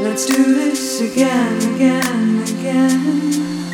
Let's do this again, again, again.